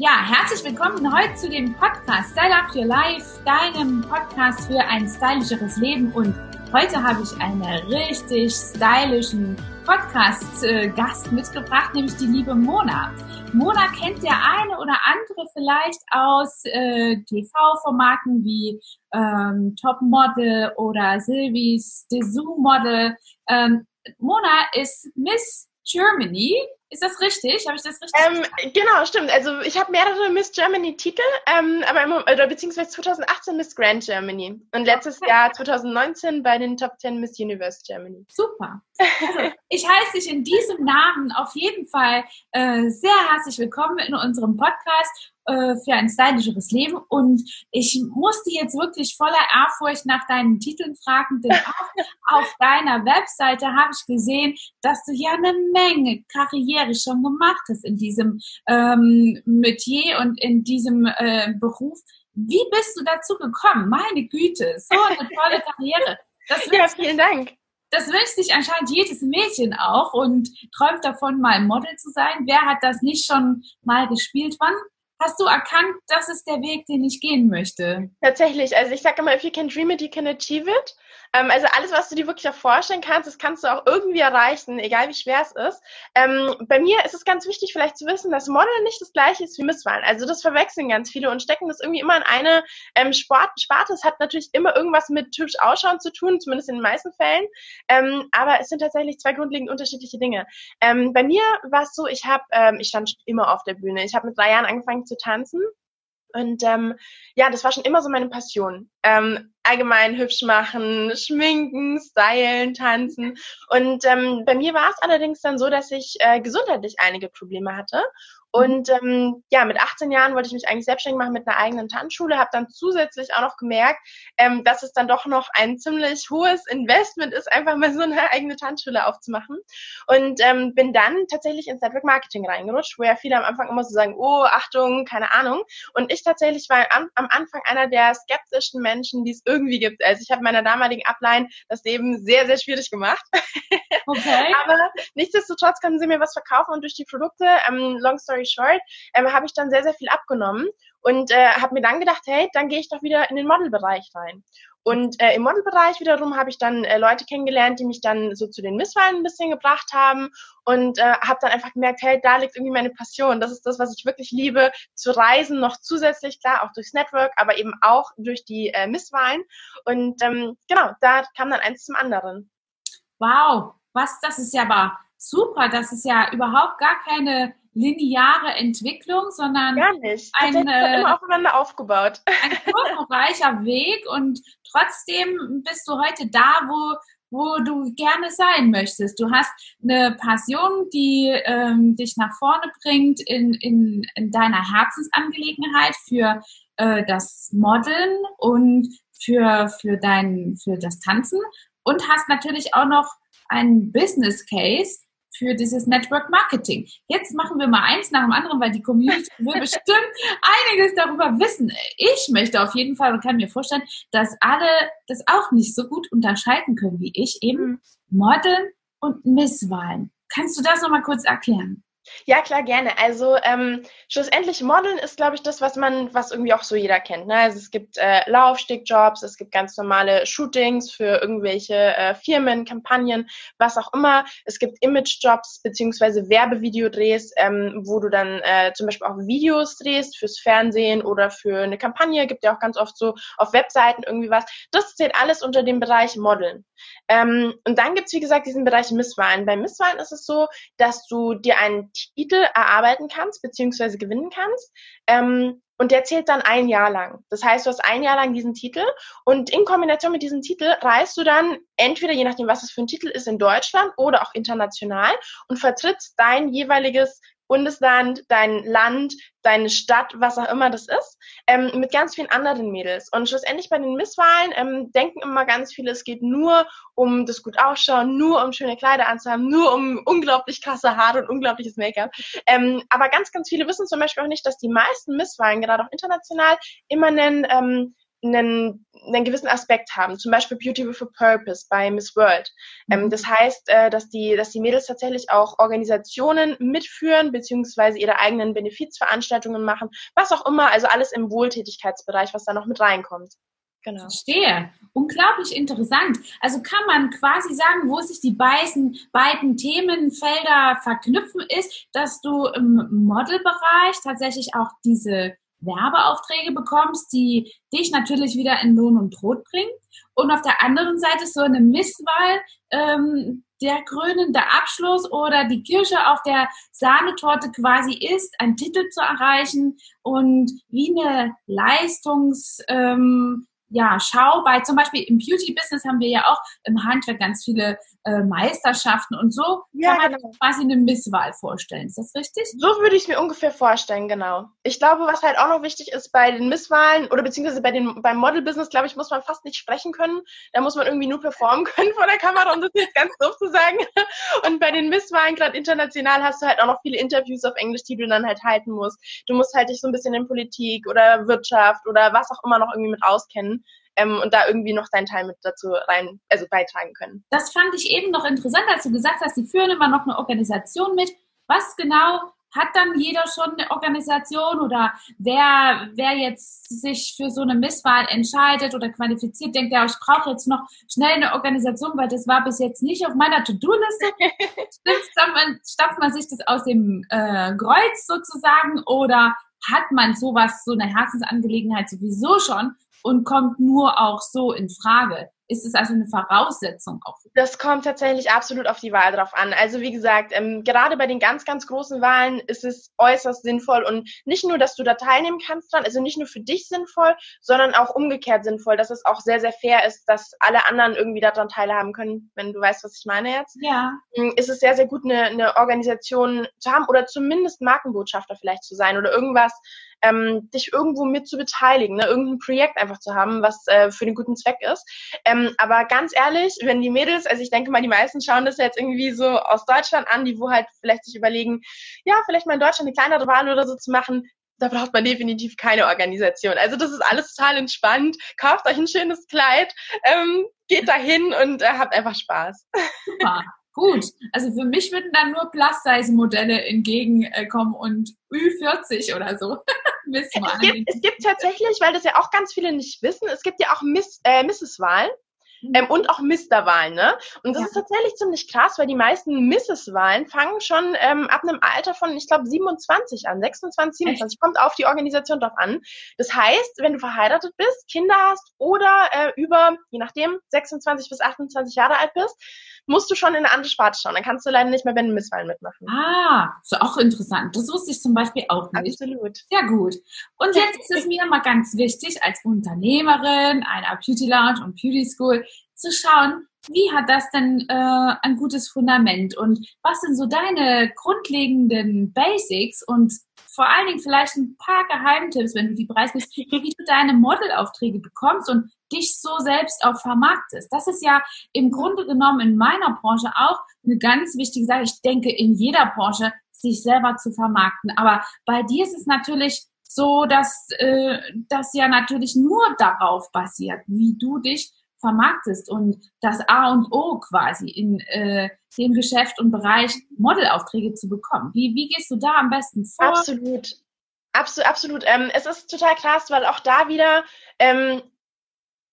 Ja, herzlich willkommen heute zu dem Podcast Style Up Your Life, deinem Podcast für ein stylischeres Leben. Und heute habe ich einen richtig stylischen Podcast-Gast mitgebracht, nämlich die liebe Mona. Mona kennt der eine oder andere vielleicht aus äh, TV-Formaten wie ähm, Top Model oder Sylvies Dessous Model. Ähm, Mona ist Miss Germany ist das richtig? Habe ich das richtig? Ähm, genau, stimmt. Also ich habe mehrere Miss Germany-Titel, ähm, aber im, oder beziehungsweise 2018 Miss Grand Germany und letztes okay. Jahr 2019 bei den Top 10 Miss Universe Germany. Super. Also, ich heiße dich in diesem Namen auf jeden Fall äh, sehr herzlich willkommen in unserem Podcast äh, für ein stylischeres Leben. Und ich musste jetzt wirklich voller Ehrfurcht nach deinen Titeln fragen, denn auch auf deiner Webseite habe ich gesehen, dass du ja eine Menge Karriere schon gemacht hast in diesem ähm, Metier und in diesem äh, Beruf. Wie bist du dazu gekommen? Meine Güte, so eine tolle Karriere. ja, vielen Dank. Das wünscht sich anscheinend jedes Mädchen auch und träumt davon, mal Model zu sein. Wer hat das nicht schon mal gespielt? Wann hast du erkannt, das ist der Weg, den ich gehen möchte? Tatsächlich. Also ich sage immer, if you can dream it, you can achieve it. Ähm, also alles, was du dir wirklich vorstellen kannst, das kannst du auch irgendwie erreichen, egal wie schwer es ist. Ähm, bei mir ist es ganz wichtig, vielleicht zu wissen, dass Model nicht das gleiche ist wie Misswahlen. Also das verwechseln ganz viele und stecken das irgendwie immer in eine ähm, Sport Sparte. Es hat natürlich immer irgendwas mit hübsch ausschauen zu tun, zumindest in den meisten Fällen. Ähm, aber es sind tatsächlich zwei grundlegend unterschiedliche Dinge. Ähm, bei mir war es so, ich habe, ähm, ich stand immer auf der Bühne. Ich habe mit drei Jahren angefangen zu tanzen. Und ähm, ja, das war schon immer so meine Passion. Ähm, allgemein hübsch machen, schminken, stylen, tanzen. Und ähm, bei mir war es allerdings dann so, dass ich äh, gesundheitlich einige Probleme hatte und ähm, ja, mit 18 Jahren wollte ich mich eigentlich selbstständig machen mit einer eigenen Tanzschule, habe dann zusätzlich auch noch gemerkt, ähm, dass es dann doch noch ein ziemlich hohes Investment ist, einfach mal so eine eigene Tanzschule aufzumachen. Und ähm, bin dann tatsächlich ins Network Marketing reingerutscht, wo ja viele am Anfang immer so sagen, oh, Achtung, keine Ahnung. Und ich tatsächlich war am, am Anfang einer der skeptischen Menschen, die es irgendwie gibt. Also ich habe meiner damaligen Upline das Leben sehr, sehr schwierig gemacht. Okay. Aber nichtsdestotrotz konnten sie mir was verkaufen und durch die Produkte, ähm, long story short, ähm, habe ich dann sehr, sehr viel abgenommen und äh, habe mir dann gedacht, hey, dann gehe ich doch wieder in den Modelbereich rein. Und äh, im Modelbereich wiederum habe ich dann äh, Leute kennengelernt, die mich dann so zu den Misswahlen ein bisschen gebracht haben und äh, habe dann einfach gemerkt, hey, da liegt irgendwie meine Passion. Das ist das, was ich wirklich liebe, zu reisen, noch zusätzlich, klar, auch durchs Network, aber eben auch durch die äh, Misswahlen. Und ähm, genau, da kam dann eins zum anderen. Wow, was, das ist ja aber super. Das ist ja überhaupt gar keine lineare Entwicklung, sondern Gar nicht. ein, äh, immer aufeinander aufgebaut. ein kurvenreicher Weg und trotzdem bist du heute da, wo wo du gerne sein möchtest. Du hast eine Passion, die ähm, dich nach vorne bringt in, in, in deiner Herzensangelegenheit für äh, das Modeln und für, für, dein, für das Tanzen und hast natürlich auch noch einen Business Case, für dieses Network Marketing. Jetzt machen wir mal eins nach dem anderen, weil die Community will bestimmt einiges darüber wissen. Ich möchte auf jeden Fall und kann mir vorstellen, dass alle das auch nicht so gut unterscheiden können wie ich, eben mhm. Modeln und Misswahlen. Kannst du das nochmal kurz erklären? Ja, klar, gerne. Also ähm, schlussendlich Modeln ist, glaube ich, das, was man, was irgendwie auch so jeder kennt. Ne? Also es gibt äh, Laufstickjobs, es gibt ganz normale Shootings für irgendwelche äh, Firmen, Kampagnen, was auch immer. Es gibt Imagejobs beziehungsweise Werbevideodrehs, ähm, wo du dann äh, zum Beispiel auch Videos drehst fürs Fernsehen oder für eine Kampagne. Gibt ja auch ganz oft so auf Webseiten irgendwie was. Das zählt alles unter dem Bereich Modeln. Ähm, und dann gibt's wie gesagt, diesen Bereich Misswahlen. Bei Misswahlen ist es so, dass du dir einen Titel erarbeiten kannst, beziehungsweise gewinnen kannst. Ähm, und der zählt dann ein Jahr lang. Das heißt, du hast ein Jahr lang diesen Titel und in Kombination mit diesem Titel reist du dann entweder, je nachdem, was es für ein Titel ist, in Deutschland oder auch international und vertrittst dein jeweiliges Bundesland, dein Land, deine Stadt, was auch immer das ist, ähm, mit ganz vielen anderen Mädels. Und schlussendlich bei den Misswahlen ähm, denken immer ganz viele, es geht nur um das gut ausschauen, nur um schöne Kleider anzuhaben, nur um unglaublich krasse Haare und unglaubliches Make-up. Ähm, aber ganz, ganz viele wissen zum Beispiel auch nicht, dass die meisten Misswahlen, gerade auch international, immer einen ähm, einen, einen gewissen Aspekt haben. Zum Beispiel Beauty with a Purpose bei Miss World. Ähm, mhm. das heißt, äh, dass die, dass die Mädels tatsächlich auch Organisationen mitführen, beziehungsweise ihre eigenen Benefizveranstaltungen machen, was auch immer, also alles im Wohltätigkeitsbereich, was da noch mit reinkommt. Genau. Verstehe. Unglaublich interessant. Also kann man quasi sagen, wo sich die beiden, beiden Themenfelder verknüpfen, ist, dass du im Modelbereich tatsächlich auch diese Werbeaufträge bekommst, die dich natürlich wieder in Lohn und Brot bringen. Und auf der anderen Seite so eine Misswahl, ähm, der krönende Abschluss oder die Kirsche auf der Sahnetorte quasi ist, einen Titel zu erreichen und wie eine Leistungs, ähm, ja, Schau bei zum Beispiel im Beauty-Business haben wir ja auch im Handwerk ganz viele äh, Meisterschaften und so ja, kann man genau. quasi eine Misswahl vorstellen. Ist das richtig? So würde ich es mir ungefähr vorstellen, genau. Ich glaube, was halt auch noch wichtig ist bei den Misswahlen oder beziehungsweise bei den, beim Model-Business, glaube ich, muss man fast nicht sprechen können. Da muss man irgendwie nur performen können vor der Kamera, um das jetzt ganz doof zu sagen. Und bei den Misswahlen, gerade international, hast du halt auch noch viele Interviews auf Englisch, die du dann halt halten musst. Du musst halt dich so ein bisschen in Politik oder Wirtschaft oder was auch immer noch irgendwie mit auskennen ähm, und da irgendwie noch deinen Teil mit dazu rein, also beitragen können. Das fand ich eben noch interessant, als du gesagt hast, die führen immer noch eine Organisation mit. Was genau hat dann jeder schon eine Organisation oder wer, wer jetzt sich für so eine Misswahl entscheidet oder qualifiziert, denkt ja, ich brauche jetzt noch schnell eine Organisation, weil das war bis jetzt nicht auf meiner To-Do-Liste. stapft, man, stapft man sich das aus dem äh, Kreuz sozusagen oder hat man sowas, so eine Herzensangelegenheit sowieso schon und kommt nur auch so in Frage. Ist es also eine Voraussetzung auch? Das kommt tatsächlich absolut auf die Wahl drauf an. Also wie gesagt, ähm, gerade bei den ganz, ganz großen Wahlen ist es äußerst sinnvoll und nicht nur, dass du da teilnehmen kannst dran, also nicht nur für dich sinnvoll, sondern auch umgekehrt sinnvoll, dass es auch sehr, sehr fair ist, dass alle anderen irgendwie daran teilhaben können, wenn du weißt, was ich meine jetzt. Ja. Ähm, ist es sehr, sehr gut, eine, eine Organisation zu haben oder zumindest Markenbotschafter vielleicht zu sein oder irgendwas, ähm, dich irgendwo mit zu beteiligen, ne? irgendein Projekt einfach zu haben, was äh, für den guten Zweck ist. Ähm, aber ganz ehrlich, wenn die Mädels, also ich denke mal, die meisten schauen das jetzt irgendwie so aus Deutschland an, die wo halt vielleicht sich überlegen, ja, vielleicht mal in Deutschland eine kleinere Wahl oder so zu machen, da braucht man definitiv keine Organisation. Also das ist alles total entspannt. Kauft euch ein schönes Kleid, ähm, geht dahin und äh, habt einfach Spaß. Super. Gut, also für mich würden dann nur Plus-Size-Modelle entgegenkommen und Ü40 oder so. es, gibt, es gibt tatsächlich, weil das ja auch ganz viele nicht wissen, es gibt ja auch Miss, äh, Mrs-Wahlen. Mhm. Ähm, und auch Mister-Wahlen, ne? Und das ja. ist tatsächlich ziemlich krass, weil die meisten Mrs-Wahlen fangen schon ähm, ab einem Alter von, ich glaube, 27 an, 26, 27, Echt? kommt auf die Organisation drauf an. Das heißt, wenn du verheiratet bist, Kinder hast oder äh, über, je nachdem, 26 bis 28 Jahre alt bist, musst du schon in eine andere Sparte schauen. Dann kannst du leider nicht mehr bei den Misswahlen mitmachen. Ah, ist auch interessant. Das wusste ich zum Beispiel auch nicht. Absolut. Sehr gut. Und jetzt ist es mir mal ganz wichtig, als Unternehmerin einer Beauty Lounge und Beauty School zu schauen, wie hat das denn äh, ein gutes Fundament und was sind so deine grundlegenden Basics und vor allen Dingen vielleicht ein paar Geheimtipps, wenn du die preisgibst, wie du deine Modelaufträge bekommst und dich so selbst auch vermarktest. Das ist ja im Grunde genommen in meiner Branche auch eine ganz wichtige Sache. Ich denke, in jeder Branche sich selber zu vermarkten. Aber bei dir ist es natürlich so, dass äh, das ja natürlich nur darauf basiert, wie du dich vermarktest und das A und O quasi in äh, dem Geschäft und Bereich Modelaufträge zu bekommen. Wie, wie gehst du da am besten vor? Absolut. Absolut, absolut. Ähm, es ist total krass, weil auch da wieder ähm,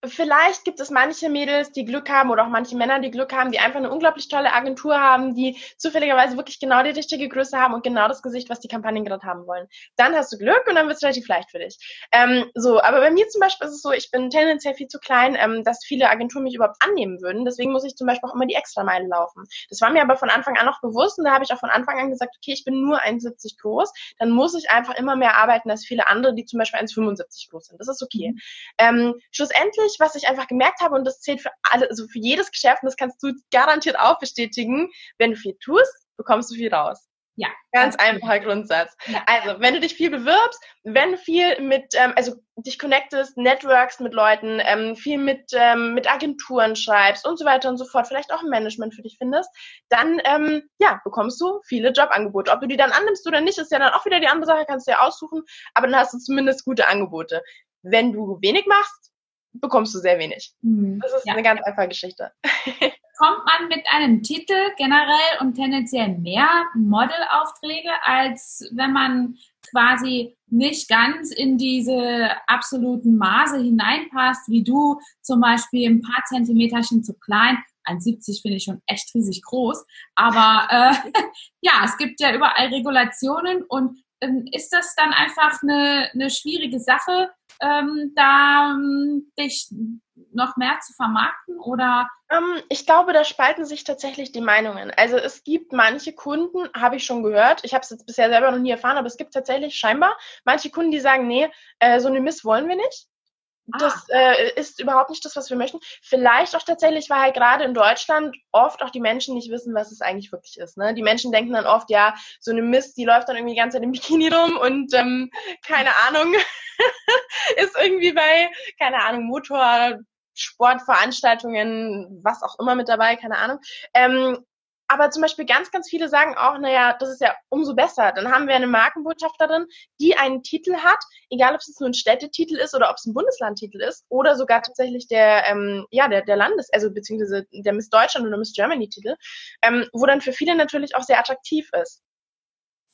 vielleicht gibt es manche Mädels, die Glück haben oder auch manche Männer, die Glück haben, die einfach eine unglaublich tolle Agentur haben, die zufälligerweise wirklich genau die richtige Größe haben und genau das Gesicht, was die Kampagnen gerade haben wollen. Dann hast du Glück und dann wird es relativ leicht für dich. Ähm, so, aber bei mir zum Beispiel ist es so, ich bin tendenziell viel zu klein, ähm, dass viele Agenturen mich überhaupt annehmen würden. Deswegen muss ich zum Beispiel auch immer die Extrameile laufen. Das war mir aber von Anfang an noch bewusst und da habe ich auch von Anfang an gesagt, okay, ich bin nur 1,70 groß, dann muss ich einfach immer mehr arbeiten als viele andere, die zum Beispiel 1,75 groß sind. Das ist okay. Mhm. Ähm, schlussendlich was ich einfach gemerkt habe, und das zählt für alle, also für jedes Geschäft, und das kannst du garantiert auch bestätigen, wenn du viel tust, bekommst du viel raus. Ja. Ganz einfacher Grundsatz. Ja. Also, wenn du dich viel bewirbst, wenn du viel mit, ähm, also dich connectest, networkst mit Leuten, ähm, viel mit, ähm, mit Agenturen schreibst und so weiter und so fort, vielleicht auch ein Management für dich findest, dann ähm, ja, bekommst du viele Jobangebote. Ob du die dann annimmst oder nicht, ist ja dann auch wieder die andere Sache, kannst du ja aussuchen, aber dann hast du zumindest gute Angebote. Wenn du wenig machst, bekommst du sehr wenig. Mhm. Das ist ja. eine ganz einfache Geschichte. Kommt man mit einem Titel generell und tendenziell mehr Modelaufträge, als wenn man quasi nicht ganz in diese absoluten Maße hineinpasst, wie du zum Beispiel ein paar Zentimeterchen zu klein. 1,70 finde ich schon echt riesig groß. Aber äh, ja, es gibt ja überall Regulationen und ist das dann einfach eine, eine schwierige Sache, ähm, da ähm, dich noch mehr zu vermarkten oder? Ähm, ich glaube, da spalten sich tatsächlich die Meinungen. Also es gibt manche Kunden, habe ich schon gehört, ich habe es jetzt bisher selber noch nie erfahren, aber es gibt tatsächlich scheinbar manche Kunden, die sagen, nee, äh, so eine Miss wollen wir nicht. Das ah. äh, ist überhaupt nicht das, was wir möchten. Vielleicht auch tatsächlich, weil halt gerade in Deutschland oft auch die Menschen nicht wissen, was es eigentlich wirklich ist. Ne? Die Menschen denken dann oft, ja, so eine Mist, die läuft dann irgendwie die ganze Zeit im Bikini rum und ähm, keine Ahnung, ist irgendwie bei, keine Ahnung, Motor, Sportveranstaltungen, was auch immer mit dabei, keine Ahnung. Ähm, aber zum Beispiel ganz, ganz viele sagen auch, naja, das ist ja umso besser. Dann haben wir eine Markenbotschafterin, die einen Titel hat, egal ob es jetzt nur ein Städtetitel ist oder ob es ein Bundeslandtitel ist oder sogar tatsächlich der, ähm, ja, der, der Landes-, also beziehungsweise der Miss Deutschland oder Miss Germany-Titel, ähm, wo dann für viele natürlich auch sehr attraktiv ist.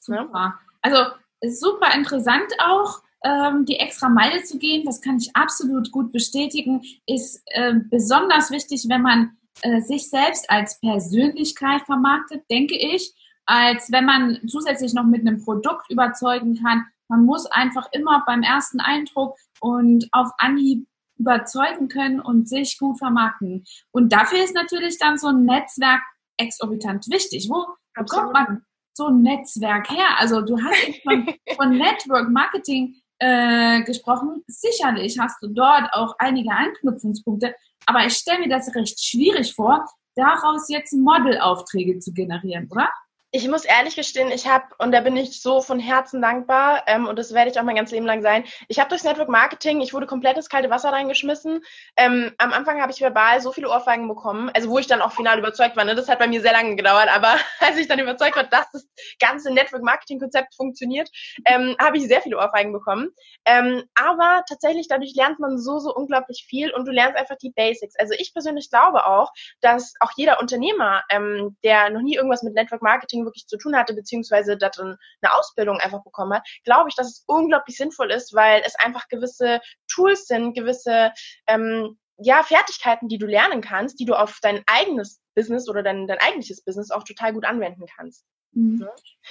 Super. Ja? Also super interessant auch ähm, die extra Meile zu gehen, das kann ich absolut gut bestätigen, ist äh, besonders wichtig, wenn man äh, sich selbst als Persönlichkeit vermarktet, denke ich, als wenn man zusätzlich noch mit einem Produkt überzeugen kann. Man muss einfach immer beim ersten Eindruck und auf Anhieb überzeugen können und sich gut vermarkten. Und dafür ist natürlich dann so ein Netzwerk exorbitant wichtig. Wo Absolut. kommt man so ein Netzwerk her? Also du hast von, von Network Marketing äh, gesprochen. Sicherlich hast du dort auch einige Anknüpfungspunkte, aber ich stelle mir das recht schwierig vor, daraus jetzt Modelaufträge zu generieren, oder? Ich muss ehrlich gestehen, ich habe, und da bin ich so von Herzen dankbar, ähm, und das werde ich auch mein ganzes Leben lang sein, ich habe durchs Network Marketing, ich wurde komplett ins kalte Wasser reingeschmissen. Ähm, am Anfang habe ich verbal so viele Ohrfeigen bekommen, also wo ich dann auch final überzeugt war, ne? das hat bei mir sehr lange gedauert, aber als ich dann überzeugt war, dass das ganze Network Marketing Konzept funktioniert, ähm, habe ich sehr viele Ohrfeigen bekommen. Ähm, aber tatsächlich, dadurch lernt man so, so unglaublich viel und du lernst einfach die Basics. Also ich persönlich glaube auch, dass auch jeder Unternehmer, ähm, der noch nie irgendwas mit Network Marketing Marketing wirklich zu tun hatte, beziehungsweise darin eine Ausbildung einfach bekommen hat, glaube ich, dass es unglaublich sinnvoll ist, weil es einfach gewisse Tools sind, gewisse ähm, ja, Fertigkeiten, die du lernen kannst, die du auf dein eigenes Business oder dein, dein eigentliches Business auch total gut anwenden kannst. Mhm.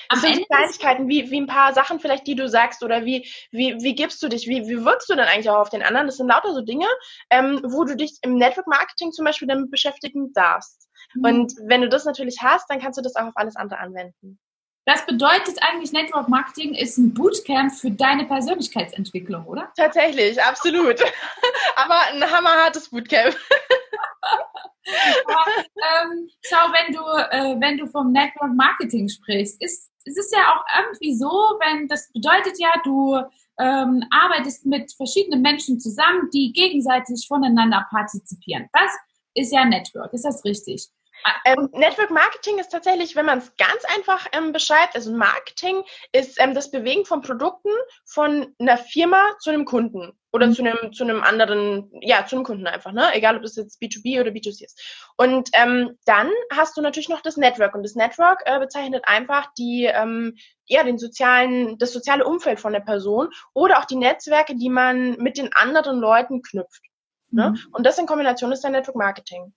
Das sind Kleinigkeiten, wie, wie ein paar Sachen vielleicht, die du sagst oder wie, wie, wie gibst du dich, wie, wie wirkst du denn eigentlich auch auf den anderen? Das sind lauter so Dinge, ähm, wo du dich im Network Marketing zum Beispiel damit beschäftigen darfst. Mhm. Und wenn du das natürlich hast, dann kannst du das auch auf alles andere anwenden. Das bedeutet eigentlich, Network Marketing ist ein Bootcamp für deine Persönlichkeitsentwicklung, oder? Tatsächlich, absolut. Aber ein hammerhartes Bootcamp. Aber, ähm, schau, wenn du, äh, wenn du vom Network Marketing sprichst, ist, es ist ja auch irgendwie so, wenn das bedeutet ja, du ähm, arbeitest mit verschiedenen Menschen zusammen, die gegenseitig voneinander partizipieren. Das ist ja Network, ist das richtig? Ähm, Network Marketing ist tatsächlich, wenn man es ganz einfach ähm, beschreibt, also Marketing ist ähm, das Bewegen von Produkten von einer Firma zu einem Kunden oder mhm. zu einem zu einem anderen, ja, zu einem Kunden einfach, ne? Egal ob es jetzt B2B oder B2C ist. Und ähm, dann hast du natürlich noch das Network und das Network äh, bezeichnet einfach die ähm, ja den sozialen das soziale Umfeld von der Person oder auch die Netzwerke, die man mit den anderen Leuten knüpft. Ne? Mhm. Und das in Kombination ist dann Network Marketing.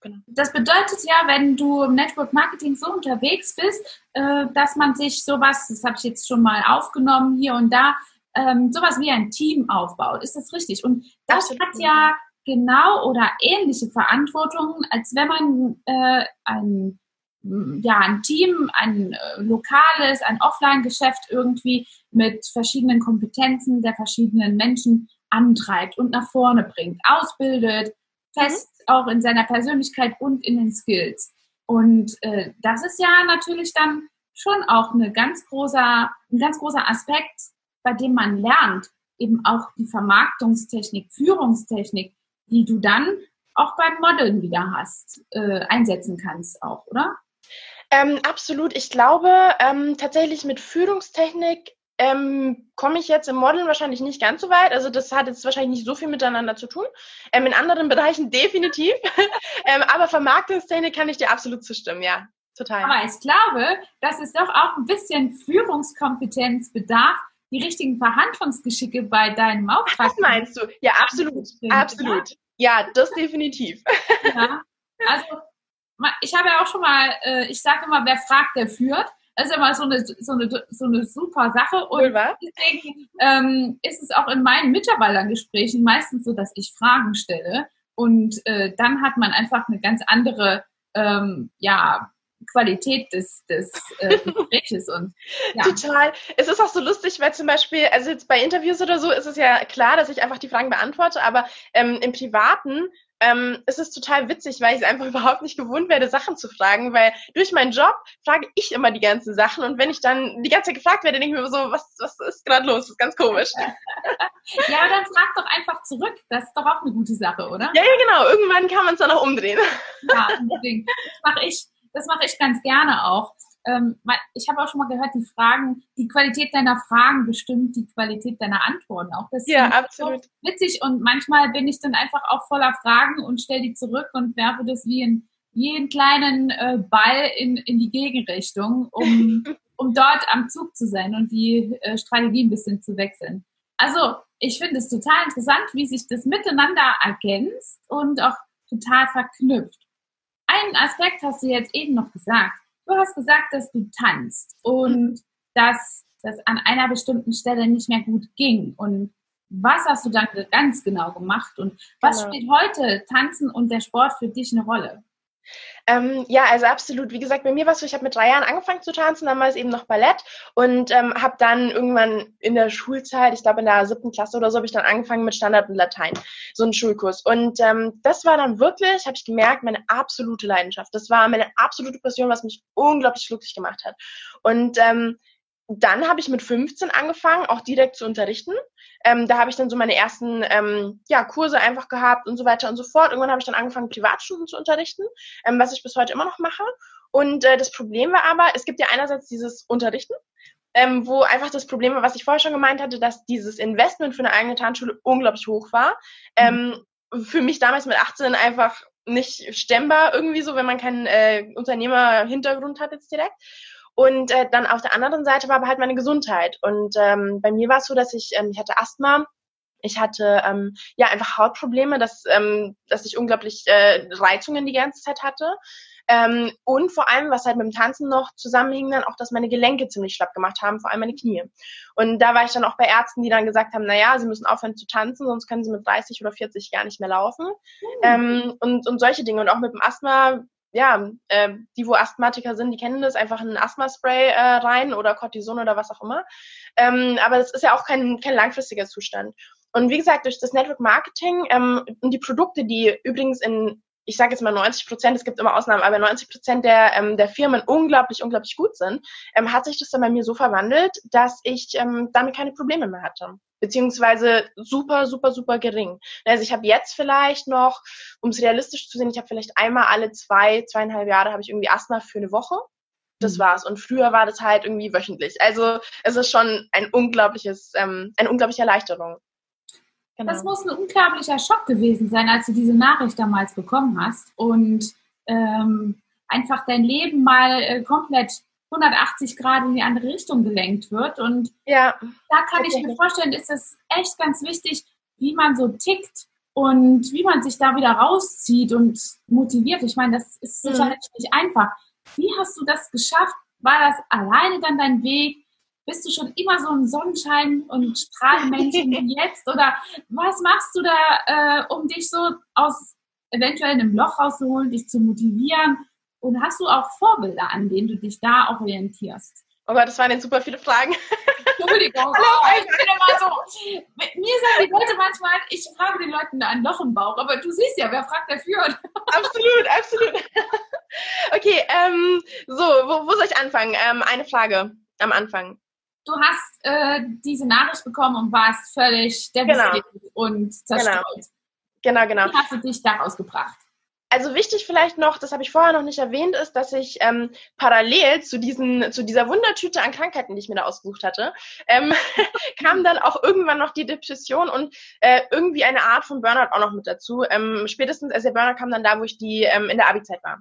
Genau. Das bedeutet ja, wenn du im Network Marketing so unterwegs bist, äh, dass man sich sowas, das habe ich jetzt schon mal aufgenommen hier und da, ähm, sowas wie ein Team aufbaut. Ist das richtig? Und das Absolut. hat ja genau oder ähnliche Verantwortungen, als wenn man äh, ein ja, ein Team, ein äh, lokales, ein Offline-Geschäft irgendwie mit verschiedenen Kompetenzen der verschiedenen Menschen antreibt und nach vorne bringt, ausbildet, fest mhm. auch in seiner Persönlichkeit und in den Skills. Und äh, das ist ja natürlich dann schon auch eine ganz großer, ein ganz großer Aspekt, bei dem man lernt, eben auch die Vermarktungstechnik, Führungstechnik, die du dann auch beim Modeln wieder hast, äh, einsetzen kannst auch, oder? Ähm, absolut. Ich glaube ähm, tatsächlich mit Führungstechnik ähm, komme ich jetzt im Modeln wahrscheinlich nicht ganz so weit. Also das hat jetzt wahrscheinlich nicht so viel miteinander zu tun. Ähm, in anderen Bereichen definitiv. ähm, aber Vermarktungsszene kann ich dir absolut zustimmen, ja. Total. Aber ich glaube, dass es doch auch ein bisschen Führungskompetenz bedarf, die richtigen Verhandlungsgeschicke bei deinem Auftrag. Was meinst du? Ja, absolut. Absolut. Ja, das definitiv. Ja. Also, ich habe ja auch schon mal, äh, ich sage immer, wer fragt, der führt. Das ist immer so eine, so eine, so eine super Sache. Und deswegen ähm, ist es auch in meinen Mitarbeitergesprächen meistens so, dass ich Fragen stelle. Und äh, dann hat man einfach eine ganz andere ähm, ja, Qualität des, des äh, Gespräches und ja. total. Es ist auch so lustig, weil zum Beispiel, also jetzt bei Interviews oder so ist es ja klar, dass ich einfach die Fragen beantworte, aber ähm, im Privaten ähm, ist es total witzig, weil ich es einfach überhaupt nicht gewohnt werde, Sachen zu fragen, weil durch meinen Job frage ich immer die ganzen Sachen und wenn ich dann die ganze Zeit gefragt werde, denke ich mir so, was, was ist gerade los? Das ist ganz komisch. ja, dann frag doch einfach zurück. Das ist doch auch eine gute Sache, oder? Ja, ja, genau. Irgendwann kann man es dann auch umdrehen. ja, deswegen. Das mache ich, das mache ich ganz gerne auch ähm, ich habe auch schon mal gehört, die Fragen, die Qualität deiner Fragen bestimmt die Qualität deiner Antworten auch. Das ja, absolut. So witzig und manchmal bin ich dann einfach auch voller Fragen und stelle die zurück und werfe das wie in jeden kleinen äh, Ball in, in die Gegenrichtung, um, um dort am Zug zu sein und die äh, Strategie ein bisschen zu wechseln. Also ich finde es total interessant, wie sich das miteinander ergänzt und auch total verknüpft. Einen Aspekt hast du jetzt eben noch gesagt du hast gesagt, dass du tanzt und dass das an einer bestimmten Stelle nicht mehr gut ging. Und was hast du dann ganz genau gemacht? Und was genau. spielt heute Tanzen und der Sport für dich eine Rolle? Ähm, ja, also absolut. Wie gesagt, bei mir war es so, ich habe mit drei Jahren angefangen zu tanzen, damals eben noch Ballett und ähm, habe dann irgendwann in der Schulzeit, ich glaube in der siebten Klasse oder so, habe ich dann angefangen mit Standard und Latein, so einen Schulkurs. Und ähm, das war dann wirklich, habe ich gemerkt, meine absolute Leidenschaft. Das war meine absolute Passion, was mich unglaublich glücklich gemacht hat. Und ähm, dann habe ich mit 15 angefangen, auch direkt zu unterrichten. Ähm, da habe ich dann so meine ersten ähm, ja, Kurse einfach gehabt und so weiter und so fort. Irgendwann habe ich dann angefangen, Privatstunden zu unterrichten, ähm, was ich bis heute immer noch mache. Und äh, das Problem war aber, es gibt ja einerseits dieses Unterrichten, ähm, wo einfach das Problem war, was ich vorher schon gemeint hatte, dass dieses Investment für eine eigene Tanzschule unglaublich hoch war. Mhm. Ähm, für mich damals mit 18 einfach nicht stemmbar irgendwie so, wenn man keinen äh, Unternehmer-Hintergrund hat jetzt direkt. Und äh, dann auf der anderen Seite war aber halt meine Gesundheit. Und ähm, bei mir war es so, dass ich, ähm, ich hatte Asthma, ich hatte ähm, ja einfach Hautprobleme, dass, ähm, dass ich unglaublich äh, Reizungen die ganze Zeit hatte. Ähm, und vor allem, was halt mit dem Tanzen noch zusammenhing, dann auch, dass meine Gelenke ziemlich schlapp gemacht haben, vor allem meine Knie. Und da war ich dann auch bei Ärzten, die dann gesagt haben, naja, sie müssen aufhören zu tanzen, sonst können sie mit 30 oder 40 gar nicht mehr laufen. Mhm. Ähm, und, und solche Dinge. Und auch mit dem Asthma ja, äh, die, wo Asthmatiker sind, die kennen das, einfach ein Asthma-Spray äh, rein oder Cortison oder was auch immer. Ähm, aber das ist ja auch kein, kein langfristiger Zustand. Und wie gesagt, durch das Network Marketing ähm, und die Produkte, die übrigens in ich sage jetzt mal 90 Prozent, es gibt immer Ausnahmen, aber 90 Prozent der, ähm, der Firmen unglaublich, unglaublich gut sind, ähm, hat sich das dann bei mir so verwandelt, dass ich ähm, damit keine Probleme mehr hatte. Beziehungsweise super, super, super gering. Also ich habe jetzt vielleicht noch, um es realistisch zu sehen, ich habe vielleicht einmal alle zwei, zweieinhalb Jahre habe ich irgendwie Asthma für eine Woche. Das mhm. war's. Und früher war das halt irgendwie wöchentlich. Also es ist schon ein unglaubliches, ähm, eine unglaubliche Erleichterung. Genau. Das muss ein unglaublicher Schock gewesen sein, als du diese Nachricht damals bekommen hast und ähm, einfach dein Leben mal äh, komplett 180 Grad in die andere Richtung gelenkt wird. Und ja, da kann ich mir vorstellen, ist es echt ganz wichtig, wie man so tickt und wie man sich da wieder rauszieht und motiviert. Ich meine, das ist mhm. sicherlich mhm. nicht einfach. Wie hast du das geschafft? War das alleine dann dein Weg? Bist du schon immer so ein Sonnenschein und Strahlenmännchen wie jetzt? Oder was machst du da, äh, um dich so aus eventuell einem Loch rauszuholen, dich zu motivieren? Und hast du auch Vorbilder, an denen du dich da orientierst? Oh Gott, das waren jetzt super viele Fragen. Entschuldigung. oh, ich bin immer so. Mir sagen die Leute manchmal, ich frage den Leuten ein Loch im Bauch, aber du siehst ja, wer fragt, der führt. absolut, absolut. Okay, ähm, so, wo, wo soll ich anfangen? Ähm, eine Frage am Anfang du hast äh, diese Nachricht bekommen und warst völlig devastiert genau. und zerstört. Genau, genau. Wie hast du dich daraus gebracht? Also wichtig vielleicht noch, das habe ich vorher noch nicht erwähnt, ist, dass ich ähm, parallel zu diesen, zu dieser Wundertüte an Krankheiten, die ich mir da ausgesucht hatte, ähm, kam dann auch irgendwann noch die Depression und äh, irgendwie eine Art von Burnout auch noch mit dazu. Ähm, spätestens, also der Burnout kam dann da, wo ich die ähm, in der Abi-Zeit war,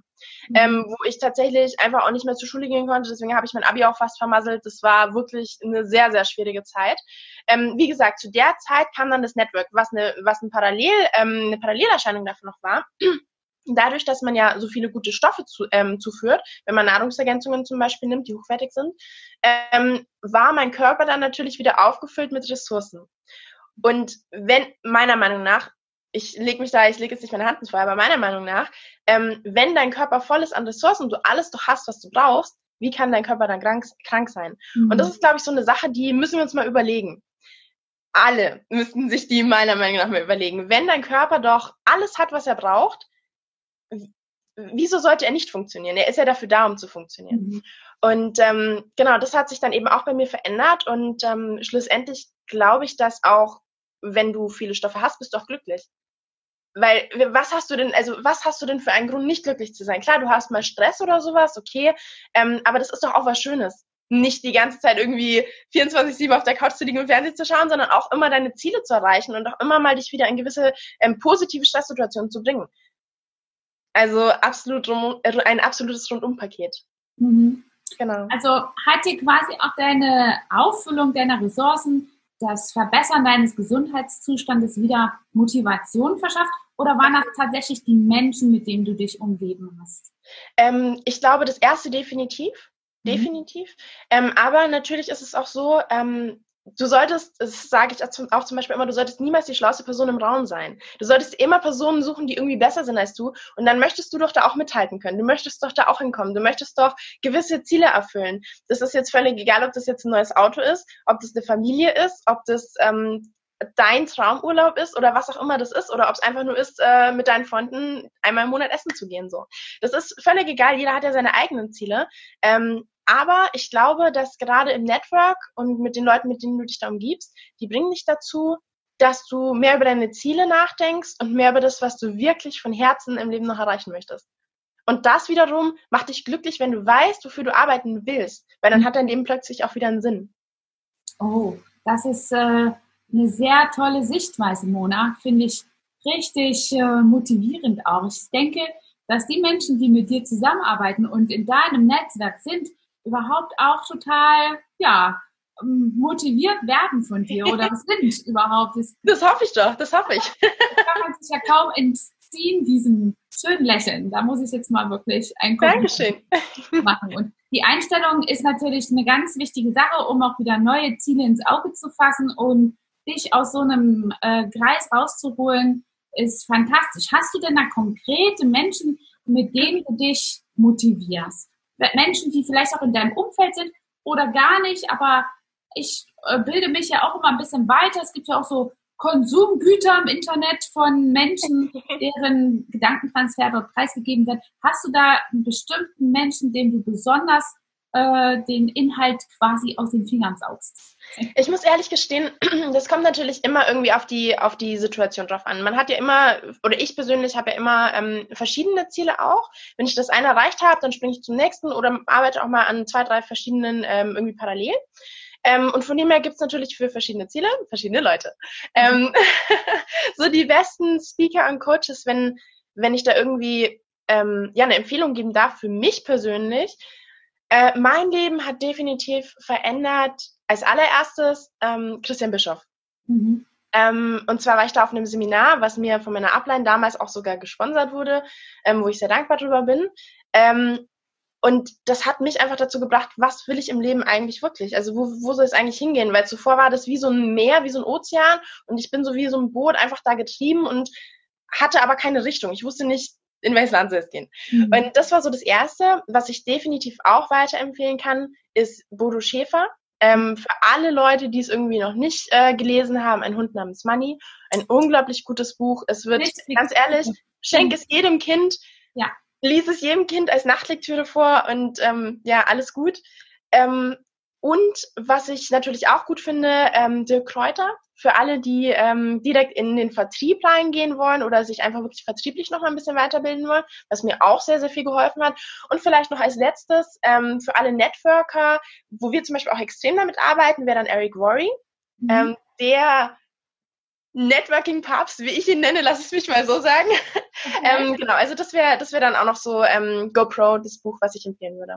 mhm. ähm, wo ich tatsächlich einfach auch nicht mehr zur Schule gehen konnte. Deswegen habe ich mein Abi auch fast vermasselt. Das war wirklich eine sehr, sehr schwierige Zeit. Ähm, wie gesagt, zu der Zeit kam dann das Network, was eine, was ein Parallel, ähm, eine Parallelerscheinung davon noch war dadurch, dass man ja so viele gute Stoffe zu, ähm, zuführt, wenn man Nahrungsergänzungen zum Beispiel nimmt, die hochwertig sind, ähm, war mein Körper dann natürlich wieder aufgefüllt mit Ressourcen. Und wenn, meiner Meinung nach, ich lege mich da, ich lege jetzt nicht meine Hand ins Feuer, aber meiner Meinung nach, ähm, wenn dein Körper voll ist an Ressourcen und du alles doch hast, was du brauchst, wie kann dein Körper dann krank, krank sein? Mhm. Und das ist, glaube ich, so eine Sache, die müssen wir uns mal überlegen. Alle müssten sich die meiner Meinung nach mal überlegen. Wenn dein Körper doch alles hat, was er braucht, wieso sollte er nicht funktionieren? Er ist ja dafür da, um zu funktionieren. Mhm. Und ähm, genau, das hat sich dann eben auch bei mir verändert und ähm, schlussendlich glaube ich, dass auch, wenn du viele Stoffe hast, bist du auch glücklich. Weil was hast du denn, also was hast du denn für einen Grund, nicht glücklich zu sein? Klar, du hast mal Stress oder sowas, okay, ähm, aber das ist doch auch was Schönes. Nicht die ganze Zeit irgendwie 24-7 auf der Couch zu liegen und Fernsehen zu schauen, sondern auch immer deine Ziele zu erreichen und auch immer mal dich wieder in gewisse ähm, positive Stresssituationen zu bringen. Also absolut äh, ein absolutes Rundumpaket. Mhm. Genau. Also hat dir quasi auch deine Auffüllung deiner Ressourcen, das Verbessern deines Gesundheitszustandes wieder Motivation verschafft? Oder waren das tatsächlich die Menschen, mit denen du dich umgeben hast? Ähm, ich glaube, das erste definitiv. Mhm. Definitiv. Mhm. Ähm, aber natürlich ist es auch so, ähm, du solltest, das sage ich auch zum Beispiel immer, du solltest niemals die schlauste Person im Raum sein. Du solltest immer Personen suchen, die irgendwie besser sind als du. Und dann möchtest du doch da auch mithalten können. Du möchtest doch da auch hinkommen. Du möchtest doch gewisse Ziele erfüllen. Das ist jetzt völlig egal, ob das jetzt ein neues Auto ist, ob das eine Familie ist, ob das ähm, dein Traumurlaub ist oder was auch immer das ist oder ob es einfach nur ist, äh, mit deinen Freunden einmal im Monat essen zu gehen. So, das ist völlig egal. Jeder hat ja seine eigenen Ziele. Ähm, aber ich glaube, dass gerade im Network und mit den Leuten, mit denen du dich da umgibst, die bringen dich dazu, dass du mehr über deine Ziele nachdenkst und mehr über das, was du wirklich von Herzen im Leben noch erreichen möchtest. Und das wiederum macht dich glücklich, wenn du weißt, wofür du arbeiten willst, weil dann hat dein Leben plötzlich auch wieder einen Sinn. Oh, das ist äh, eine sehr tolle Sichtweise, Mona. Finde ich richtig äh, motivierend auch. Ich denke, dass die Menschen, die mit dir zusammenarbeiten und in deinem Netzwerk sind, überhaupt auch total, ja, ähm, motiviert werden von dir oder sind überhaupt. Das, das hoffe ich doch, das hoffe ich. Das kann man sich ja kaum entziehen, diesem schönen Lächeln. Da muss ich jetzt mal wirklich ein Dankeschön. machen. Und die Einstellung ist natürlich eine ganz wichtige Sache, um auch wieder neue Ziele ins Auge zu fassen und dich aus so einem äh, Kreis rauszuholen, ist fantastisch. Hast du denn da konkrete Menschen, mit denen du dich motivierst? Menschen, die vielleicht auch in deinem Umfeld sind oder gar nicht, aber ich äh, bilde mich ja auch immer ein bisschen weiter. Es gibt ja auch so Konsumgüter im Internet von Menschen, deren Gedankentransfer dort preisgegeben wird. Hast du da einen bestimmten Menschen, dem du besonders äh, den Inhalt quasi aus den Fingern saugst? Ich muss ehrlich gestehen, das kommt natürlich immer irgendwie auf die, auf die Situation drauf an. Man hat ja immer, oder ich persönlich habe ja immer ähm, verschiedene Ziele auch. Wenn ich das eine erreicht habe, dann springe ich zum nächsten oder arbeite auch mal an zwei, drei verschiedenen ähm, irgendwie parallel. Ähm, und von dem her gibt's natürlich für verschiedene Ziele verschiedene Leute. Ähm, so die besten Speaker und Coaches, wenn, wenn ich da irgendwie ähm, ja eine Empfehlung geben darf für mich persönlich, äh, mein Leben hat definitiv verändert als allererstes ähm, Christian Bischoff. Mhm. Ähm, und zwar war ich da auf einem Seminar, was mir von meiner Upline damals auch sogar gesponsert wurde, ähm, wo ich sehr dankbar drüber bin. Ähm, und das hat mich einfach dazu gebracht, was will ich im Leben eigentlich wirklich? Also wo, wo soll es eigentlich hingehen? Weil zuvor war das wie so ein Meer, wie so ein Ozean und ich bin so wie so ein Boot einfach da getrieben und hatte aber keine Richtung. Ich wusste nicht, in welches Land soll es gehen. Mhm. Und das war so das Erste. Was ich definitiv auch weiterempfehlen kann, ist Bodo Schäfer. Ähm, für alle Leute, die es irgendwie noch nicht äh, gelesen haben, ein Hund namens Money. Ein unglaublich gutes Buch. Es wird, Richtig. ganz ehrlich, schenk es jedem Kind. Ja. Lies es jedem Kind als Nachtlektüre vor und ähm, ja, alles gut. Ähm, und was ich natürlich auch gut finde, ähm, Dirk Kräuter für alle, die ähm, direkt in den Vertrieb reingehen wollen oder sich einfach wirklich vertrieblich noch mal ein bisschen weiterbilden wollen, was mir auch sehr, sehr viel geholfen hat. Und vielleicht noch als letztes ähm, für alle Networker, wo wir zum Beispiel auch extrem damit arbeiten, wäre dann Eric Worry. Mhm. Ähm, der Networking-Papst, wie ich ihn nenne, lass es mich mal so sagen. Okay. ähm, genau, also das wäre das wäre dann auch noch so ähm, GoPro, das Buch, was ich empfehlen würde.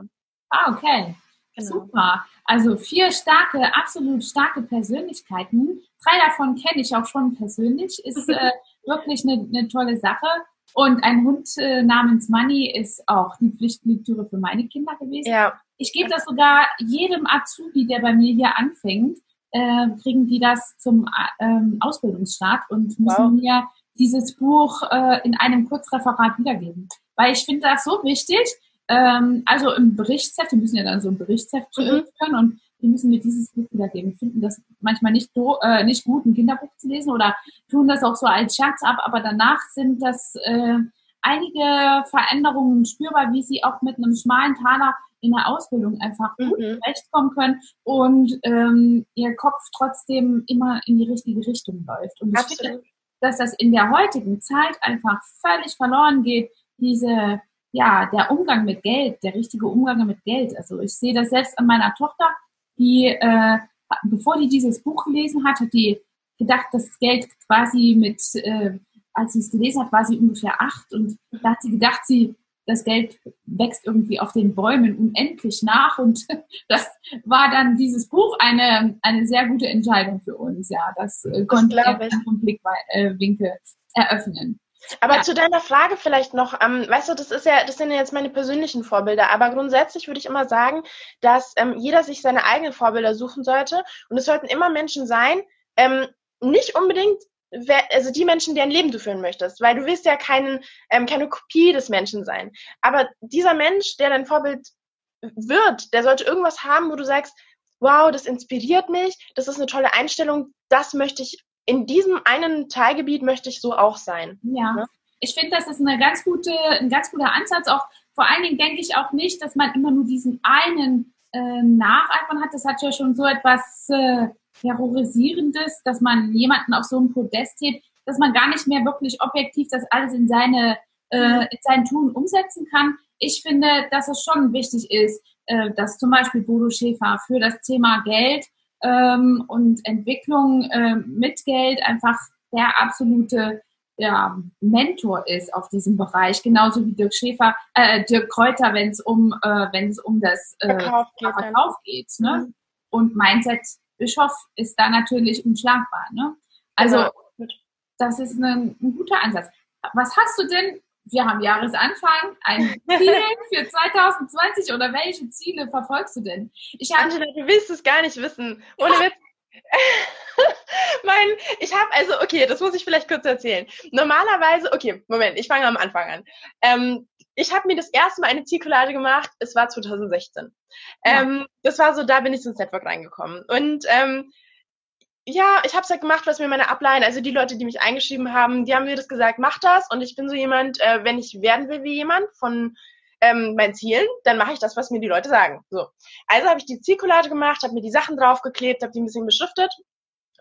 Ah, okay. Genau. Super. Also vier starke, absolut starke Persönlichkeiten. Drei davon kenne ich auch schon persönlich. Ist äh, wirklich eine, eine tolle Sache. Und ein Hund äh, namens Money ist auch die Pflichtlektüre für meine Kinder gewesen. Ja. Ich gebe das sogar jedem Azubi, der bei mir hier anfängt, äh, kriegen die das zum ähm, Ausbildungsstart und müssen wow. mir dieses Buch äh, in einem Kurzreferat wiedergeben. Weil ich finde das so wichtig. Ähm, also im Berichtsheft, wir müssen ja dann so ein Berichtsheft mhm. führen und die müssen mir dieses Buch wiedergeben. Finden das manchmal nicht, äh, nicht gut, ein Kinderbuch zu lesen oder tun das auch so als Scherz ab, aber danach sind das äh, einige Veränderungen spürbar, wie sie auch mit einem schmalen Taler in der Ausbildung einfach gut mhm. zurechtkommen können und ähm, ihr Kopf trotzdem immer in die richtige Richtung läuft. Und ich Absolut. finde, dass das in der heutigen Zeit einfach völlig verloren geht, diese, ja, der Umgang mit Geld, der richtige Umgang mit Geld. Also ich sehe das selbst an meiner Tochter, die, äh, bevor die dieses Buch gelesen hat, hat die gedacht, dass Geld quasi mit, äh, als sie es gelesen hat, war sie ungefähr acht und da hat sie gedacht, sie das Geld wächst irgendwie auf den Bäumen unendlich nach und das war dann dieses Buch eine, eine sehr gute Entscheidung für uns. Ja, das äh, konnte einen Blickwinkel äh, eröffnen. Aber ja. zu deiner Frage vielleicht noch, ähm, weißt du, das ist ja, das sind ja jetzt meine persönlichen Vorbilder, aber grundsätzlich würde ich immer sagen, dass ähm, jeder sich seine eigenen Vorbilder suchen sollte und es sollten immer Menschen sein, ähm, nicht unbedingt also die Menschen, deren Leben du führen möchtest, weil du willst ja keinen, ähm, keine Kopie des Menschen sein. Aber dieser Mensch, der dein Vorbild wird, der sollte irgendwas haben, wo du sagst, wow, das inspiriert mich, das ist eine tolle Einstellung, das möchte ich, in diesem einen Teilgebiet möchte ich so auch sein. Ja. Ne? Ich finde, das ist eine ganz gute, ein ganz guter Ansatz. Auch vor allen Dingen denke ich auch nicht, dass man immer nur diesen einen äh, nacheifern hat. Das hat ja schon so etwas äh, Terrorisierendes, dass man jemanden auf so ein Podest hebt, dass man gar nicht mehr wirklich objektiv das alles in seine äh, in sein Tun umsetzen kann. Ich finde, dass es schon wichtig ist, äh, dass zum Beispiel Bodo Schäfer für das Thema Geld ähm, und Entwicklung äh, mit Geld einfach der absolute ja, Mentor ist auf diesem Bereich, genauso wie Dirk Schäfer, äh, Dirk Kräuter, wenn es um, äh, wenn es um das äh, Verkauf geht. Verkauf geht ne? Mhm. Und Mindset Bischof ist da natürlich unschlagbar. Ne? Also genau. das ist ein, ein guter Ansatz. Was hast du denn wir haben Jahresanfang, ein Ziel für 2020 oder welche Ziele verfolgst du denn? Ich Angela, du willst es gar nicht wissen. Ohne Witz. mein, ich habe also, okay, das muss ich vielleicht kurz erzählen. Normalerweise, okay, Moment, ich fange am Anfang an. Ähm, ich habe mir das erste Mal eine Zielcollage gemacht, es war 2016. Ja. Ähm, das war so, da bin ich ins Network reingekommen. Und ähm, ja, ich habe es halt gemacht, was mir meine Ablein, also die Leute, die mich eingeschrieben haben, die haben mir das gesagt, mach das. Und ich bin so jemand, äh, wenn ich werden will wie jemand von ähm, meinen Zielen, dann mache ich das, was mir die Leute sagen. So, also habe ich die Zielcollage gemacht, habe mir die Sachen draufgeklebt, habe die ein bisschen beschriftet.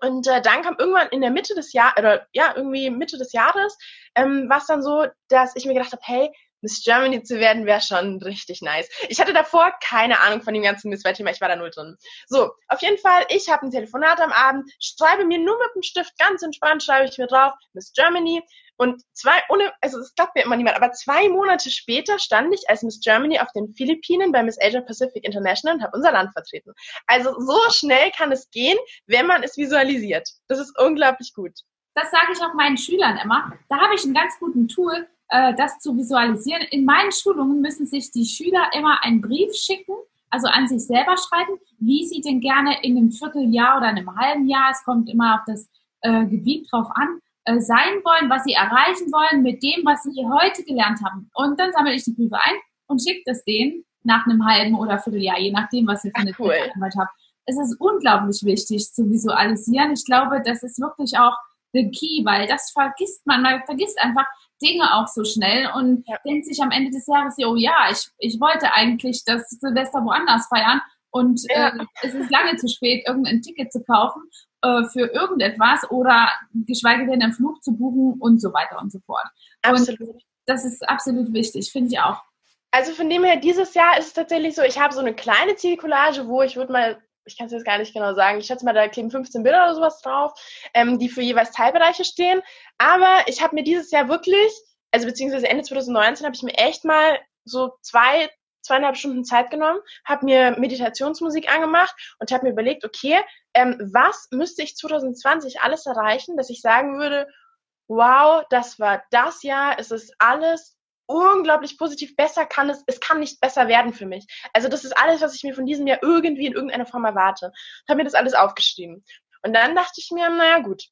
Und äh, dann kam irgendwann in der Mitte des Jahres, oder ja, irgendwie Mitte des Jahres, ähm, war es dann so, dass ich mir gedacht habe, hey, Miss Germany zu werden, wäre schon richtig nice. Ich hatte davor keine Ahnung von dem ganzen Miss Welt-Thema, ich war da null drin. So, auf jeden Fall, ich habe ein Telefonat am Abend, schreibe mir nur mit dem Stift ganz entspannt, schreibe ich mir drauf, Miss Germany. Und zwei, ohne, also es glaubt mir immer niemand, aber zwei Monate später stand ich als Miss Germany auf den Philippinen bei Miss Asia Pacific International und habe unser Land vertreten. Also so schnell kann es gehen, wenn man es visualisiert. Das ist unglaublich gut. Das sage ich auch meinen Schülern immer. Da habe ich einen ganz guten Tool, äh, das zu visualisieren. In meinen Schulungen müssen sich die Schüler immer einen Brief schicken, also an sich selber schreiben, wie sie denn gerne in einem Vierteljahr oder einem halben Jahr, es kommt immer auf das äh, Gebiet drauf an, äh, sein wollen, was sie erreichen wollen mit dem, was sie heute gelernt haben. Und dann sammle ich die Briefe ein und schicke das denen nach einem halben oder Vierteljahr, je nachdem, was ihr für eine cool. Arbeit habt. Es ist unglaublich wichtig zu visualisieren. Ich glaube, das ist wirklich auch the key, weil das vergisst man. Man vergisst einfach, Dinge auch so schnell und ja. denkt sich am Ende des Jahres, oh ja, ich, ich wollte eigentlich das Silvester woanders feiern und ja. äh, es ist lange zu spät, irgendein Ticket zu kaufen. äh, für irgendetwas oder geschweige denn einen Flug zu buchen und so weiter und so fort. Absolut. Und das ist absolut wichtig, finde ich auch. Also von dem her, dieses Jahr ist es tatsächlich so, ich habe so eine kleine Zielcollage, wo ich würde mal, ich kann es jetzt gar nicht genau sagen, ich schätze mal, da kleben 15 Bilder oder sowas drauf, ähm, die für jeweils Teilbereiche stehen. Aber ich habe mir dieses Jahr wirklich, also beziehungsweise Ende 2019 habe ich mir echt mal so zwei, zweieinhalb Stunden Zeit genommen, habe mir Meditationsmusik angemacht und habe mir überlegt, okay, ähm, was müsste ich 2020 alles erreichen, dass ich sagen würde, wow, das war das Jahr, es ist alles unglaublich positiv. Besser kann es, es kann nicht besser werden für mich. Also das ist alles, was ich mir von diesem Jahr irgendwie in irgendeiner Form erwarte. Ich habe mir das alles aufgeschrieben. Und dann dachte ich mir, naja gut,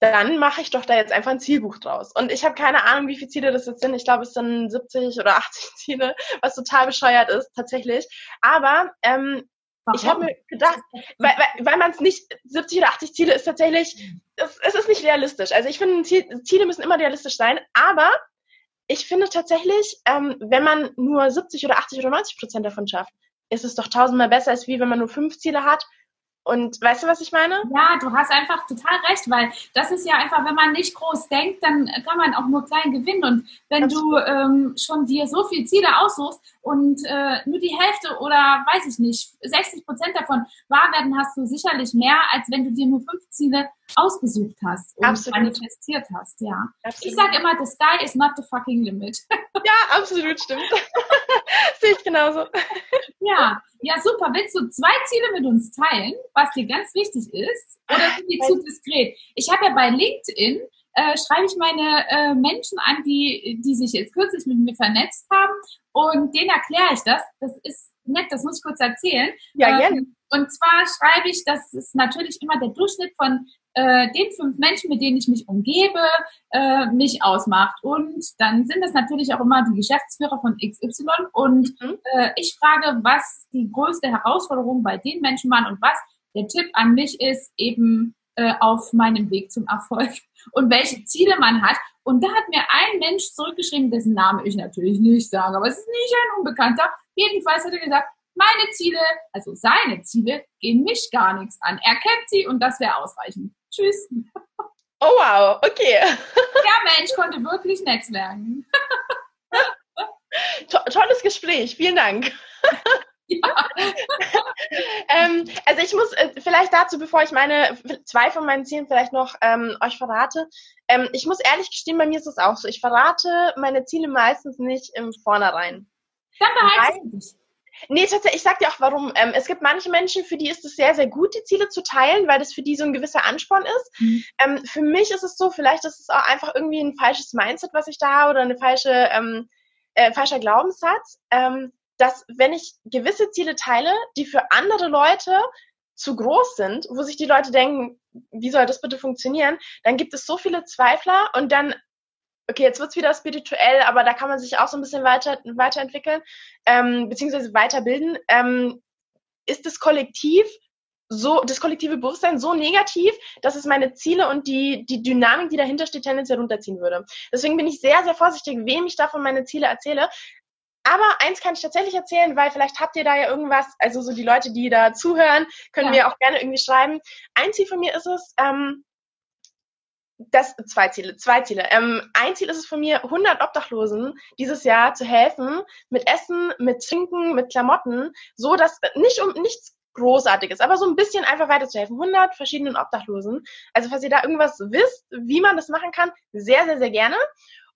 dann mache ich doch da jetzt einfach ein Zielbuch draus. Und ich habe keine Ahnung, wie viele Ziele das jetzt sind. Ich glaube, es sind 70 oder 80 Ziele, was total bescheuert ist, tatsächlich. Aber ähm, ich habe mir gedacht, weil, weil, weil man es nicht, 70 oder 80 Ziele ist tatsächlich, es, es ist nicht realistisch. Also ich finde, Ziele müssen immer realistisch sein, aber ich finde tatsächlich, ähm, wenn man nur 70 oder 80 oder 90 Prozent davon schafft, ist es doch tausendmal besser, als wie wenn man nur fünf Ziele hat und weißt du, was ich meine? Ja, du hast einfach total recht, weil das ist ja einfach, wenn man nicht groß denkt, dann kann man auch nur klein gewinnen. Und wenn Absolut. du ähm, schon dir so viele Ziele aussuchst und äh, nur die Hälfte oder weiß ich nicht, 60 Prozent davon wahr werden, hast du sicherlich mehr, als wenn du dir nur fünf Ziele ausgesucht hast und absolut. manifestiert hast. Ja. Absolut. Ich sage immer, the sky is not the fucking limit. ja, absolut stimmt. Sehe ich genauso. Ja, ja, super. Willst du zwei Ziele mit uns teilen, was dir ganz wichtig ist? Oder sind die zu diskret? Ich habe ja bei LinkedIn äh, schreibe ich meine äh, Menschen an, die, die sich jetzt kürzlich mit mir vernetzt haben und denen erkläre ich das. Das ist nett, das muss ich kurz erzählen. Ja, gerne. Ähm, und zwar schreibe ich, das ist natürlich immer der Durchschnitt von äh, den fünf Menschen, mit denen ich mich umgebe, äh, mich ausmacht. Und dann sind es natürlich auch immer die Geschäftsführer von XY. Und mhm. äh, ich frage, was die größte Herausforderung bei den Menschen waren und was der Tipp an mich ist, eben äh, auf meinem Weg zum Erfolg und welche Ziele man hat. Und da hat mir ein Mensch zurückgeschrieben, dessen Name ich natürlich nicht sage, aber es ist nicht ein Unbekannter. Jedenfalls hat er gesagt, meine Ziele, also seine Ziele, gehen mich gar nichts an. Er kennt sie und das wäre ausreichend. Tschüss. Oh wow, okay. Der Mensch konnte wirklich netzwerken. To tolles Gespräch, vielen Dank. Ja. ähm, also ich muss äh, vielleicht dazu, bevor ich meine zwei von meinen Zielen vielleicht noch ähm, euch verrate, ähm, ich muss ehrlich gestehen, bei mir ist es auch so. Ich verrate meine Ziele meistens nicht im Vornherein. Dann. Nee, tatsächlich, ich sag dir auch warum. Ähm, es gibt manche Menschen, für die ist es sehr, sehr gut, die Ziele zu teilen, weil das für die so ein gewisser Ansporn ist. Mhm. Ähm, für mich ist es so, vielleicht ist es auch einfach irgendwie ein falsches Mindset, was ich da habe oder eine falsche, ähm, äh, falscher Glaubenssatz, ähm, dass wenn ich gewisse Ziele teile, die für andere Leute zu groß sind, wo sich die Leute denken, wie soll das bitte funktionieren, dann gibt es so viele Zweifler und dann okay, jetzt wird's wieder spirituell, aber da kann man sich auch so ein bisschen weiter, weiterentwickeln, ähm, beziehungsweise weiterbilden. Ähm, ist das Kollektiv so, das kollektive Bewusstsein so negativ, dass es meine Ziele und die, die Dynamik, die dahinter steht, tendenziell runterziehen würde. Deswegen bin ich sehr, sehr vorsichtig, wem ich davon meine Ziele erzähle. Aber eins kann ich tatsächlich erzählen, weil vielleicht habt ihr da ja irgendwas, also so die Leute, die da zuhören, können ja. mir auch gerne irgendwie schreiben. Ein Ziel von mir ist es, ähm, das zwei Ziele, zwei Ziele. Ähm, ein Ziel ist es von mir, 100 Obdachlosen dieses Jahr zu helfen mit Essen, mit Trinken, mit Klamotten, so dass nicht um nichts Großartiges, aber so ein bisschen einfach weiterzuhelfen. 100 verschiedenen Obdachlosen. Also falls ihr da irgendwas wisst, wie man das machen kann, sehr, sehr, sehr gerne.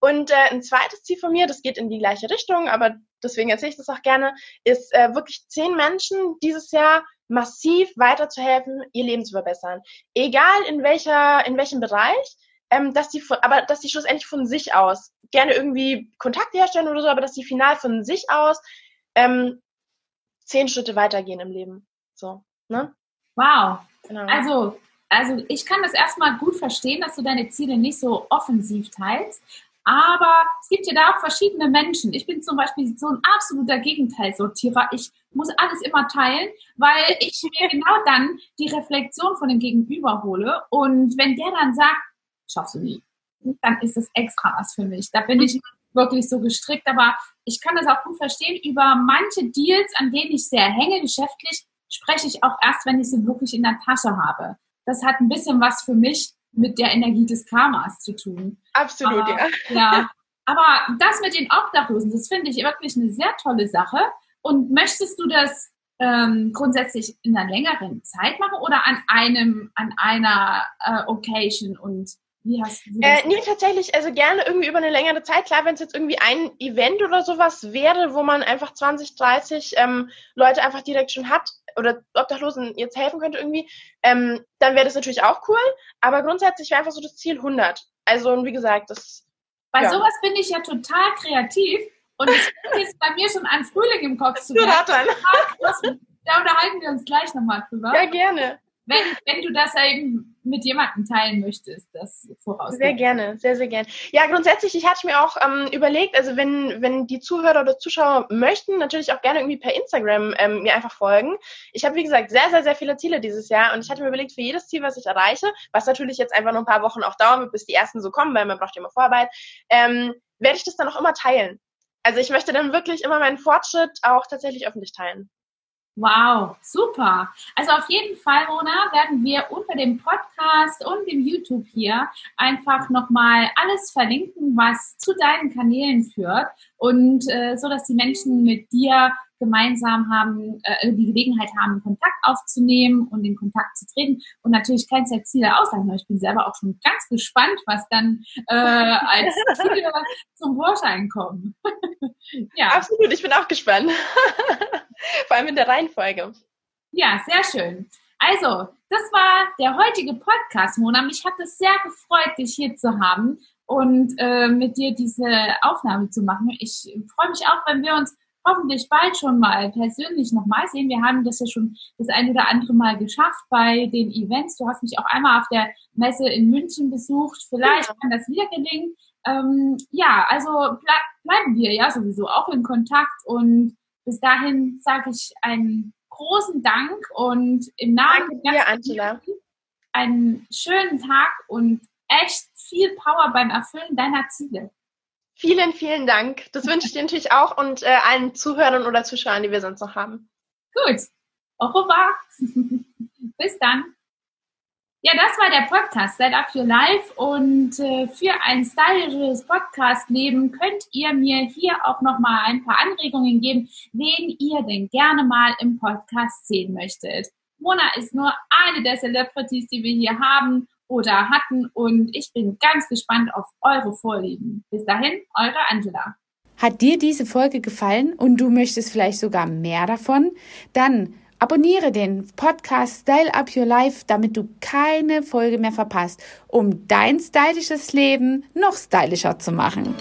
Und äh, ein zweites Ziel von mir, das geht in die gleiche Richtung, aber deswegen erzähle ich das auch gerne, ist äh, wirklich zehn Menschen dieses Jahr massiv weiterzuhelfen, ihr Leben zu verbessern. Egal in welcher, in welchem Bereich, ähm, dass die von, aber dass die schlussendlich von sich aus gerne irgendwie Kontakt herstellen oder so, aber dass die final von sich aus ähm, zehn Schritte weitergehen im Leben. So, ne? Wow. Genau. Also, also ich kann das erstmal gut verstehen, dass du deine Ziele nicht so offensiv teilst. Aber es gibt ja da auch verschiedene Menschen. Ich bin zum Beispiel so ein absoluter Gegenteilsortierer. Ich muss alles immer teilen, weil ich mir genau dann die Reflexion von dem Gegenüber hole. Und wenn der dann sagt, schaffst du nie, dann ist es extra was für mich. Da bin ich wirklich so gestrickt. Aber ich kann das auch gut verstehen. Über manche Deals, an denen ich sehr hänge geschäftlich, spreche ich auch erst, wenn ich sie wirklich in der Tasche habe. das hat ein bisschen was für mich mit der Energie des Karmas zu tun. Absolut, aber, ja. Ja, aber das mit den Obdachlosen, das finde ich wirklich eine sehr tolle Sache. Und möchtest du das ähm, grundsätzlich in einer längeren Zeit machen oder an einem, an einer äh, Occasion und wie hast du? Äh, nee, tatsächlich, also gerne irgendwie über eine längere Zeit. Klar, wenn es jetzt irgendwie ein Event oder sowas wäre, wo man einfach 20, 30 ähm, Leute einfach direkt schon hat oder Obdachlosen jetzt helfen könnte irgendwie, ähm, dann wäre das natürlich auch cool. Aber grundsätzlich wäre einfach so das Ziel 100. Also, wie gesagt, das. Bei ja. sowas bin ich ja total kreativ und es fängt jetzt bei mir schon an, Frühling im Kopf zu werden. Da unterhalten wir uns gleich nochmal drüber. Ja, gerne. Wenn, wenn du das eben mit jemandem teilen möchtest, das voraus. Sehr gerne, sehr, sehr gerne. Ja, grundsätzlich, ich hatte mir auch ähm, überlegt, also wenn, wenn die Zuhörer oder Zuschauer möchten, natürlich auch gerne irgendwie per Instagram ähm, mir einfach folgen. Ich habe, wie gesagt, sehr, sehr, sehr viele Ziele dieses Jahr und ich hatte mir überlegt, für jedes Ziel, was ich erreiche, was natürlich jetzt einfach nur ein paar Wochen auch dauern wird, bis die ersten so kommen, weil man braucht ja immer Vorarbeit, ähm, werde ich das dann auch immer teilen. Also ich möchte dann wirklich immer meinen Fortschritt auch tatsächlich öffentlich teilen. Wow, super. Also auf jeden Fall, Mona, werden wir unter dem Podcast und dem YouTube hier einfach nochmal alles verlinken, was zu deinen Kanälen führt und äh, so, dass die Menschen mit dir gemeinsam haben, äh, die Gelegenheit haben, Kontakt aufzunehmen und in Kontakt zu treten. Und natürlich kein es ja Ziele aussagen. Ich bin selber auch schon ganz gespannt, was dann äh, als Ziele zum Vorschein kommen. ja. Absolut, ich bin auch gespannt. Vor allem in der Reihenfolge. Ja, sehr schön. Also, das war der heutige Podcast, Mona. Mich hat es sehr gefreut, dich hier zu haben und äh, mit dir diese Aufnahme zu machen. Ich freue mich auch, wenn wir uns hoffentlich bald schon mal persönlich nochmal sehen. Wir haben das ja schon das ein oder andere Mal geschafft bei den Events. Du hast mich auch einmal auf der Messe in München besucht. Vielleicht ja. kann das wieder gelingen. Ähm, ja, also ble bleiben wir ja sowieso auch in Kontakt und bis dahin sage ich einen großen Dank und im Namen Danke dir, Angela. einen schönen Tag und echt viel Power beim Erfüllen deiner Ziele. Vielen, vielen Dank. Das wünsche ich dir natürlich auch und äh, allen Zuhörern oder Zuschauern, die wir sonst noch haben. Gut. Au revoir. Bis dann. Ja, das war der Podcast Set Up Your Life und äh, für ein stylisches Podcast-Leben könnt ihr mir hier auch nochmal ein paar Anregungen geben, wen ihr denn gerne mal im Podcast sehen möchtet. Mona ist nur eine der Celebrities, die wir hier haben oder hatten. Und ich bin ganz gespannt auf eure Vorlieben. Bis dahin, eure Angela. Hat dir diese Folge gefallen und du möchtest vielleicht sogar mehr davon? Dann abonniere den Podcast Style Up Your Life, damit du keine Folge mehr verpasst, um dein stylisches Leben noch stylischer zu machen.